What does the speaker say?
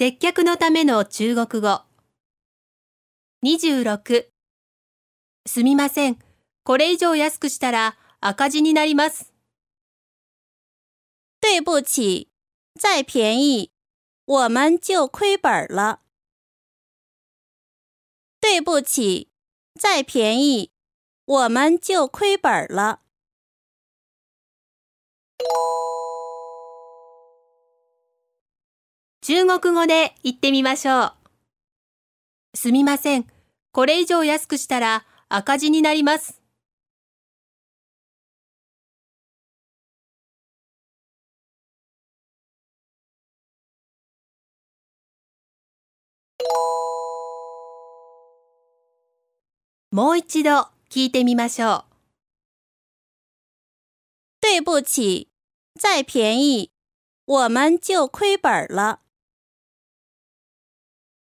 接客のための中国語。26すみません。これ以上安くしたら赤字になります。对不起，再便宜我们就亏本了。对不起，再便宜我们就亏本了。中国語で言ってみましょう。すみません。これ以上安くしたら赤字になります。もう一度聞いてみましょう。对不起，再便宜我们就亏本了。